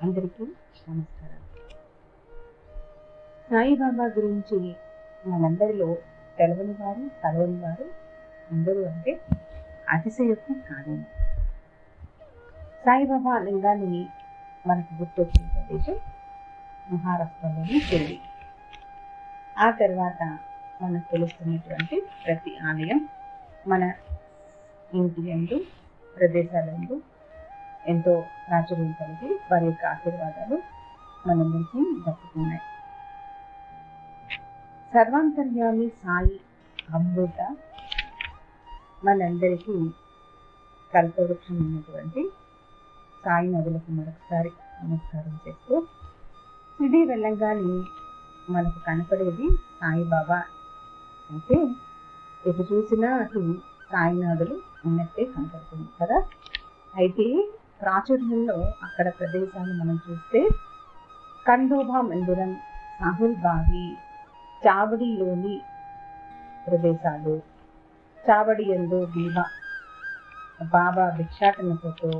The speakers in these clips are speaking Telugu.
అందరికీ నమస్కారం సాయిబాబా గురించి మనందరిలో తెలవని వారు కలవని వారు అందరూ అంటే అతిశయోక్తి కాదేమో. సాయిబాబా లింగాన్ని మనకు గుర్తొచ్చిన ప్రదేశం మహారాష్ట్రలోని షిరిడి ఆ తర్వాత మనకు తెలుస్తున్నటువంటి ప్రతి ఆలయం మన ఇంటి ఎందు ప్రదేశాలందు ఎంతో ప్రాచుర్యం కలిగి వారి యొక్క ఆశీర్వాదాలు మనందరికీ దక్కుతున్నాయి. సర్వాంతర్యామి సాయి అమృత మనందరికీ కల్పవృక్షం ఉన్నటువంటి సాయి నదులకు మరొకసారి నమస్కారం చేస్తూ సిడి వెళ్ళంగానే మనకు కనపడేది సాయిబాబా. అయితే ఎటు చూసినా అటు సాయినాథులు ఉన్నట్టే కనపడుతుంది కదా. అయితే ప్రాచుర్యంలో అక్కడ ప్రదేశాలు మనం చూస్తే కండోబా మందిరం సాహుల్ బావి చావడిలోని ప్రదేశాలు. చావడి ఎందు బీబా బాబా భిక్షాటన ఫోటో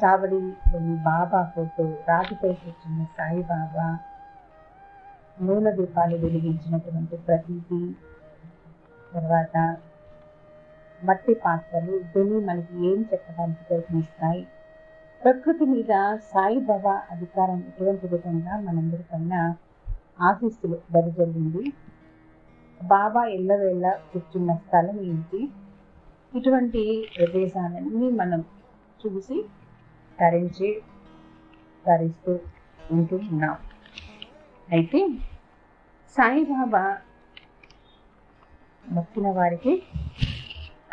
చావడిలోని బాబా ఫోటో రాతిపై కూర్చున్న సాయిబాబా నూనె దీపాలు వెలిగించినటువంటి ప్రతీతి. తర్వాత మట్టి పాత్రలు ఇవన్నీ మనకి ఏం చెప్పడానికి ప్రయత్నిస్తాయి? ప్రకృతి మీద సాయిబాబా అధికారం ఎటువంటి విధంగా మనందరికన్నా ఆశీస్సులు దరిజల్లింది బాబా ఎల్లవేళ కూర్చున్న స్థలం ఏంటి? ఇటువంటి ప్రదేశాలన్నీ మనం చూసి తరించి ధరిస్తూ ఉంటూ ఉన్నాం. అయితే సాయిబాబా మొక్కిన వారికి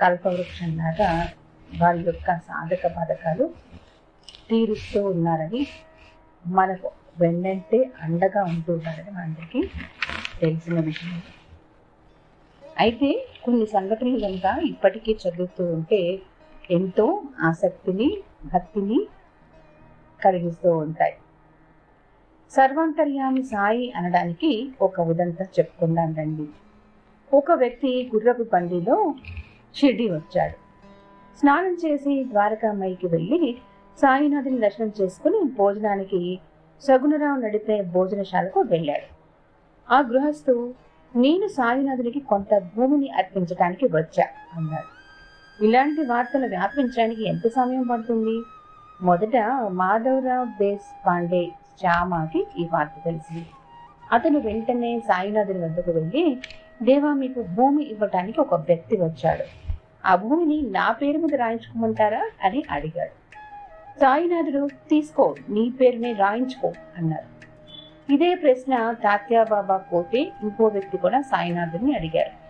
కల్పవృక్షంలాగా వారి యొక్క సాధక పథకాలు తీరుస్తూ ఉన్నారని మనకు వెన్నంటే అండగా ఉంటున్నారని మనందరికీ తెలిసిన విషయం. అయితే కొన్ని సంఘటనలు కనుక ఇప్పటికీ చదువుతూ ఉంటే ఎంతో ఆసక్తిని భక్తిని కలిగిస్తూ ఉంటాయి. సర్వాంతర్యామి సాయి అనడానికి ఒక ఉదంతా చెప్పుకుందాం రండి. ఒక వ్యక్తి గుర్రపు బండిలో షిర్డి వచ్చాడు. స్నానం చేసి ద్వారకామయ్యకి వెళ్ళి సాయినాథుని దర్శనం చేసుకుని భోజనానికి సగుణరావు నడిపే భోజనశాలకు వెళ్ళాడు. ఆ గృహస్థు నేను సాయినాథునికి కొంత భూమిని అర్పించడానికి వచ్చా అన్నాడు. ఇలాంటి వార్తలు వ్యాపించడానికి ఎంత సమయం పడుతుంది? మొదట మాధవరావు బేస్ పాండే శ్యామకి ఈ వార్త తెలిసింది. అతను వెంటనే సాయినాథుని వద్దకు వెళ్ళి దేవా మీకు భూమి ఇవ్వటానికి ఒక వ్యక్తి వచ్చాడు. ఆ భూమిని నా పేరు మీద రాయించుకోమంటారా అని అడిగాడు. సాయినాథుడు తీసుకో నీ పేరునే రాయించుకో అన్నారు. ఇదే ప్రశ్న తాత్యాబాబా పోతే ఇంకో వ్యక్తి కూడా సాయినాథుని అడిగారు.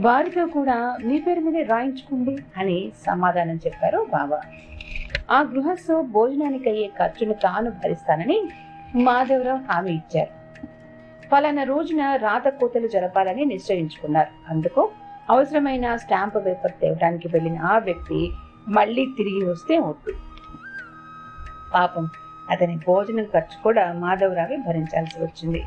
వారితో కూడా మీ పేరు మీదే రాయించుకోండి అని సమాధానం చెప్పారు బాబా. ఆ గృహస్థు భోజనానికి అయ్యే ఖర్చును తాను భరిస్తానని మాధవరావు హామీ ఇచ్చారు. ఫలానా రోజున రాత కోతలు జరపాలని నిశ్చయించుకున్నారు. అందుకు అవసరమైన స్టాంప్ పేపర్ తేవడానికి వెళ్ళిన ఆ వ్యక్తి మళ్ళీ తిరిగి వస్తే ఒట్టు. పాపం అతని భోజనం ఖర్చు కూడా మాధవరావే భరించాల్సి వచ్చింది.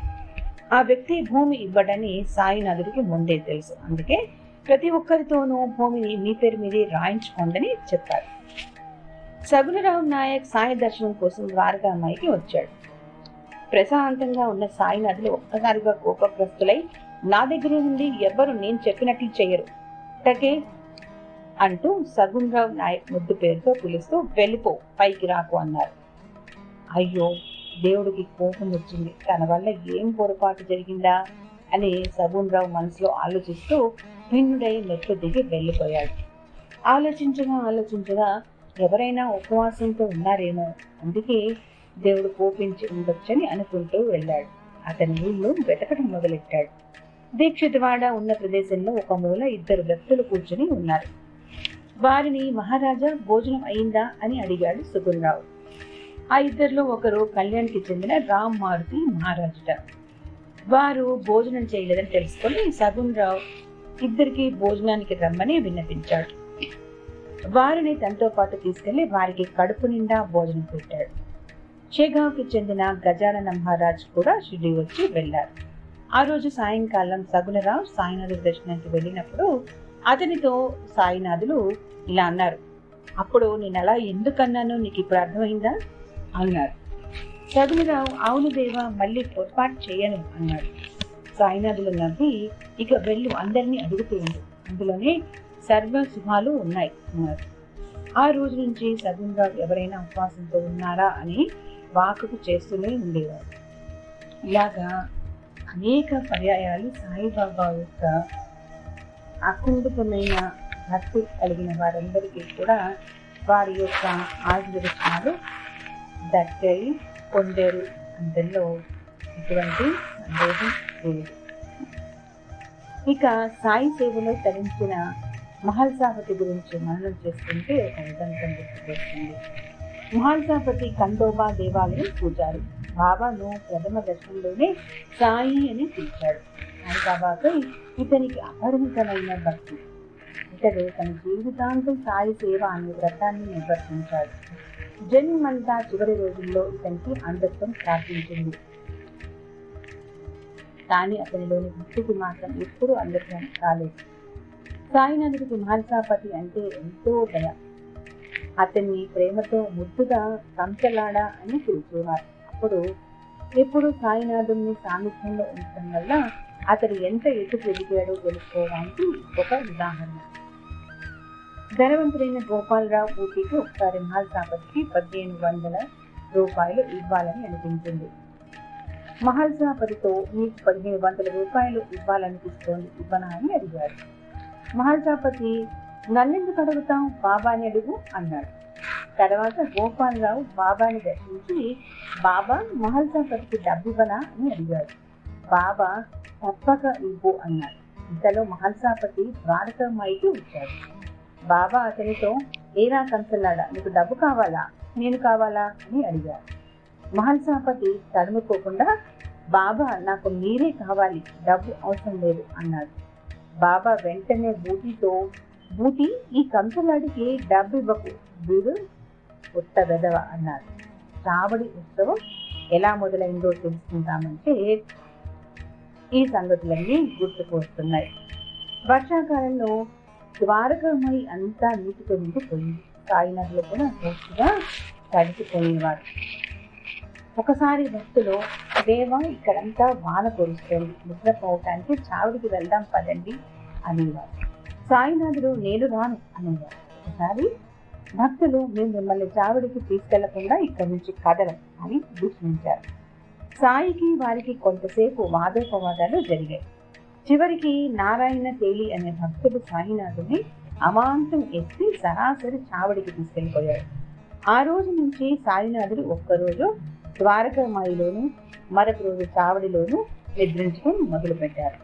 ఆ వ్యక్తి భూమి ఇవ్వడని సాయినాథుడికి ముందే తెలుసు. అందుకే ప్రతి ఒక్కరితోనూ భూమిని మీ పేరు మీదే రాయించుకోండి చెప్పారు. సగుణరావు నాయక్ సాయి దర్శనం కోసం ద్వారకామాయికి వచ్చాడు. ప్రశాంతంగా ఉన్న సాయినాథులు ఒక్కసారిగా కోపగ్రస్తులై నా దగ్గర నుండి ఎవ్వరు నేను చెప్పినట్లు చేయరు. టకే అంటూ సగుణరావు నాయక్ ముద్దు పేరుతో పిలుస్తూ వెళ్ళిపో పైకి రాకు అన్నారు. అయ్యో దేవుడికి కోపం వచ్చింది. తన వల్ల ఏం పొరపాటు జరిగిందా అని సగుణరావు మనసులో ఆలోచిస్తూ పిన్నుడై మెట్లు దిగి వెళ్ళిపోయాడు. ఆలోచించగా ఆలోచించగా ఎవరైనా ఉపవాసంతో ఉన్నారేమో. అందుకే దేవుడు కోపించి ఉండొచ్చని అనుకుంటూ వెళ్ళాడు. అతని ఊళ్ళో వెతకడం మొదలెట్టాడు. దీక్షితవాడ ఉన్న ప్రదేశంలో ఒక మూల ఇద్దరు వ్యక్తులు కూర్చుని ఉన్నారు. వారిని మహారాజా భోజనం అయిందా? అని అడిగాడు సుగుణరావు. ఆ ఇద్దరిలో ఒకరు కళ్యాణ్కి చెందిన రామ్ మారుతి మహారాజుట. వారు భోజనం చేయలేదని తెలుసుకొని సగుణరావు ఇద్దరికి భోజనానికి రమ్మని విన్నపించాడు. వారిని తనతో పాటు తీసుకెళ్ళి వారికి కడుపు నిండా భోజనం పెట్టాడు. షేగావ్కి చెందిన గజానన మహారాజ్ కూడా షిరిడి వచ్చి వెళ్ళారు. ఆ రోజు సాయంకాలం సగులరావు సాయినాథు దర్శనానికి వెళ్ళినప్పుడు అతనితో సాయినాథులు ఇలా అన్నారు అప్పుడు నేను అలా ఎందుకన్నానో? నీకు ఇప్పుడు అర్థమైందా? అన్నారు. సగులరావు అవును దేవా మళ్ళీ పొరపాటు చేయను అన్నాడు. సాయినాథులు నవ్వి ఇక వెళ్ళు అందరినీ అడుగుతూండు అందులోనే సర్వ శుభాలు ఉన్నాయి అన్నారు. ఆ రోజు నుంచి సగుణరావు ఎవరైనా ఉపవాసంతో ఉన్నారా అని వాకపు చేస్తూనే ఉండేవారు. ఇలాగా అనేక పర్యాయాలు సాయిబాబా యొక్క అకుంఠితమైన భక్తి కలిగిన వారందరికీ కూడా వారి యొక్క ఆశీర్వచనాలు దగ్గరి పొందారు అందులో ఎటువంటి సందేహం లేదు. ఇక సాయి సేవలో తరించిన మహల్సాపతి గురించి మననం చేసుకుంటే ఒక ఉదంతం గుర్తుకొస్తుంది. మహల్సాపతి కండోబా దేవాలయం పూజారు. బాబాను ప్రథమ దర్శనంలోనే సాయి అని పిలిచాడు. సాయిబాబాపై ఇతనికి అపరిమితమైన భక్తి. ఇతడు తన జీవితాంతం సాయి సేవ అనే వ్రతాన్ని నిర్వర్తించాడు. జన్మంతా చివరి రోజుల్లో ఇతనికి అంధత్వం ప్రార్థించింది కానీ అతనిలోని భక్తికి మాత్రం ఎప్పుడూ అంధత్వం కాలేదు సాయినాథుడికి మహల్సాపతి అంటే ఎంతో దయ అతన్ని ప్రేమతో ముద్దుగా కంచలాడా అని పిలిచేవారు. అప్పుడు ఎప్పుడు సాయినాథుని సాన్నిధ్యంలో ఉండటం వల్ల అతడు ఎంత ఎత్తు పెరిగాడో తెలుసుకోవడానికి ఒక ఉదాహరణ. ధనవంతుడైన గోపాలరావు పూర్తికి ఒకసారి మహల్సాపతికి పదిహేను వందల రూపాయలు ఇవ్వాలని అనిపించింది. మహల్సాపతితో మీకు పదిహేను వందల రూపాయలు ఇవ్వాలనిపిస్తోంది ఇవ్వనా అని అడిగాడు. మహల్సాపతి నన్నెందుకు అడుగుతాం? బాబాని అడుగు అన్నాడు. తర్వాత గోపాలరావు బాబాని దర్శించి బాబా మహల్సాపతికి డబ్బివ్వనా? అని అడిగాడు. బాబా తప్పక ఇవ్వు అన్నాడు. ఇంతలో మహల్సాపతి మైకి వచ్చాడు. బాబా అతనితో ఏరా కంచల్లాడా నీకు డబ్బు కావాలా? నేను కావాలా? అని అడిగాడు. మహల్సాపతి తడుముకోకుండా బాబా నాకు మీరే కావాలి. డబ్బు అవసరం లేదు అన్నాడు. బాబా వెంటనే బూటితో బూటి ఈ కంచలాడికి డబ్బివ్వకు. వీడు ఉత్త వెదవ అన్నారు చావడి ఉత్సవం ఎలా మొదలైందో తెలుసుకుంటామంటే ఈ సంగతులన్నీ గుర్తుకు వస్తున్నాయి వర్షాకాలంలో ద్వారకమై అంతా నీటితో నిండిపోయింది సాయినదులు కూడా పూర్తిగా తడిచిపోయేవారు ఒకసారి భక్తులు దేవ ఇక్కడంతా వాన కురుస్తుంది. నిద్రపోవటానికి చావుడికి వెళ్దాం పదండి అనేవారు. సాయినాథుడు నేను రాను అనేవారు ఒకసారి భక్తులు మేము మిమ్మల్ని చావుడికి తీసుకెళ్ళకుండా ఇక్కడి నుంచి కదలం అని దూషించారు సాయికి వారికి కొంతసేపు వాదోపవాదాలు జరిగాయి. చివరికి నారాయణ తేలి అనే భక్తుడు సాయినాథుని అమాంతం ఎత్తి సరాసరి చావడికి తీసుకెళ్ళిపోయాడు ఆ రోజు నుంచి సాయినాథుడు ఒక్కరోజు ద్వారకామాయిలోను మరొక రోజు చావడిలోను నిద్రించడం మొదలుపెట్టారు.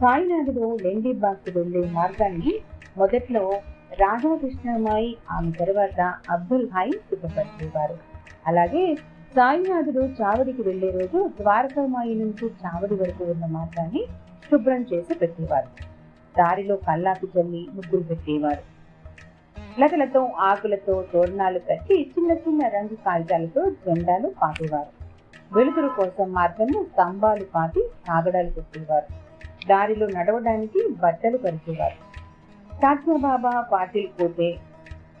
సాయినాథుడు లెండిబాగ్కు వెళ్ళే మార్గాన్ని మొదట్లో రాధాకృష్ణమాయి ఆమె తర్వాత అబ్దుల్ హాయి సిద్ధపరిచేవారు. అలాగే సాయినాథుడు చావడికి వెళ్ళే రోజు ద్వారకామాయి నుంచి చావడి వరకు ఉన్న మార్గాన్ని శుభ్రం చేసి పెట్టేవారు. దారిలో కల్లాపి చల్లి ముగ్గులు పెట్టేవారు. లతలతో ఆకులతో తోరణాలు కట్టి చిన్న చిన్న రంగు కాగితాలతో జెండాలు పాతేవారు వెలుతురు కోసం మార్గంలో స్తంభాలు పాతి కాగడాలు పెట్టేవారు. దారిలో నడవడానికి బట్టలు పరిచేవారు. బాబా పాటిల్ పోతే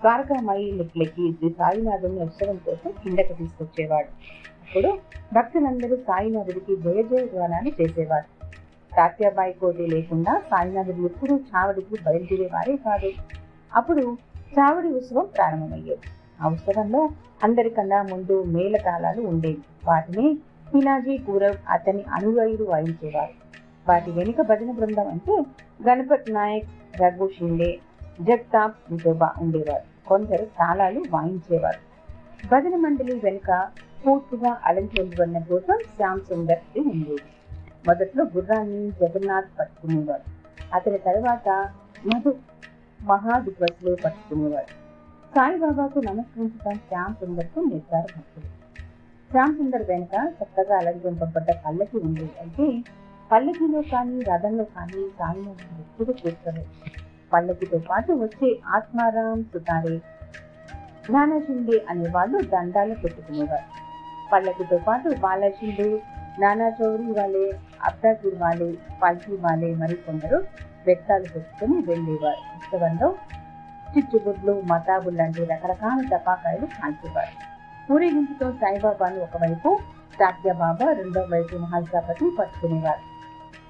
ద్వారకామాయి మెట్లకి శ్రీ సాయినాథుని ఉత్సవం కోసం కిందకి తీసుకొచ్చేవాడు. అప్పుడు భక్తులందరూ సాయినాథుడికి జయ జయ ధ్వానాన్ని చేసేవారు. తాత్యాబాయి కోటి లేకుండా సాయినాథుడు ఎప్పుడూ చావడికి బయలుదేరేవారే కాదు. అప్పుడు చావడి ఉత్సవం ప్రారంభమయ్యేది. ఆ ఉత్సవంలో అందరికన్నా ముందు మేళతాళాలు ఉండేవి. వాటిని పినాజీ కూరవ్ అతని అనుయాయులు వాయించేవారు. వాటి వెనుక భజన బృందం అంటే గణపత్ నాయక్ రఘు షిండే జగతాప్ విఠోబా ఉండేవారు. కొందరు తాళాలు వాయించేవారు. భజన మండలి వెనుక పూర్తిగా అలంకరించబడిన కోసం శ్యామ్ సుందర్ ఉండేది. మొదట్లో గుర్రాన్ని జగన్నాథ్ పట్టుకునేవారు. అతని తర్వాత మధు మహాదిపస్లో పట్టుకునేవారు. సాయిబాబాకు నమస్కరించడం శ్యామ్ సుందర్కు నిర్ధారణ. శ్యామ్ సుందర్ వెనుక చక్కగా అలంకరింపబడ్డ పల్లకి ఉంది. అంటే పల్లకిలో కానీ రథంలో కానీ సాయినాథ్ ఎప్పుడు కూర్చోలేదు పల్లకితో పాటు వచ్చే ఆత్మారాం సుతారే జ్ఞానశిండే అనే వాళ్ళు దండాలు పెట్టుకునేవారు. పల్లకితో పాటు బాలశిండే నానా చౌరి వాళ్ళే అబ్దాపూర్ వాళ్ళే పల్కి వాళ్ళే మరికొందరు వ్యక్తాలు పెట్టుకుని వెళ్ళేవారు. ఉత్సవంలో చిచ్చుగుడ్లు మతాబులు లాంటి రకరకాల టపాకాయలు కాల్చేవారు. ఊరేగింపుతో సాయిబాబాను ఒకవైపు సాత్యబాబా రెండో వైపు మహాజాపతి పట్టుకునేవారు.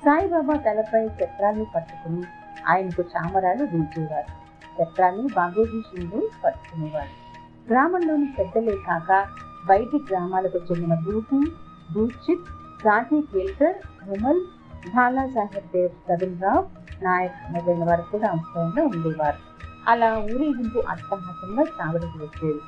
సాయిబాబా తలపై చక్రాన్ని పట్టుకుని ఆయనకు చామరాలు వీల్చేవారు చక్రాన్ని బాగోజీ సింధు పట్టుకునేవారు గ్రామంలోని పెద్దలే కాక బయటి గ్రామాలకు చెందిన బూటి దీక్షిత్ రాజీ కేల్కర్ విమల్ బాలాసాహెబ్ దేవ్ రవీంద్రరావు నాయక్ మొదలైన వారు కూడా అంశంలో ఉండేవారు. అలా ఊరేగింపు అట్టహాసంగా చావడికి వచ్చేది.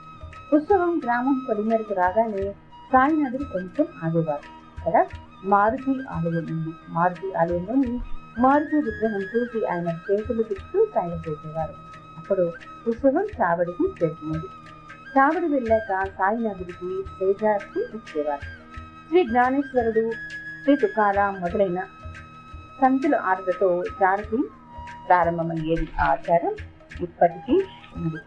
ఉత్సవం గ్రామం పొలిమేరకు రాగానే సాయినదులు కొంచెం ఆగేవారు. కదా? మారుతి ఆలయం మారుతి ఆలయంలోని మారుతి విగ్రహం చూసి ఆయన చేతులు తిప్పుతూ సాయం చేసేవారు అప్పుడు ఉత్సవం చావడికి చేరుకుంది చావడి వెళ్ళాక సాయి నదుడికి ఇచ్చేవారు. శ్రీ జ్ఞానేశ్వరుడు శ్రీ తుకారాం మొదలైన సంతుల ఆటలతో జారతి ప్రారంభమయ్యేది ఆచారం ఇప్పటికీ ఉంది.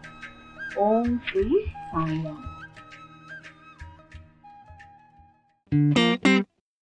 ఓం శ్రీ సాయిరామ్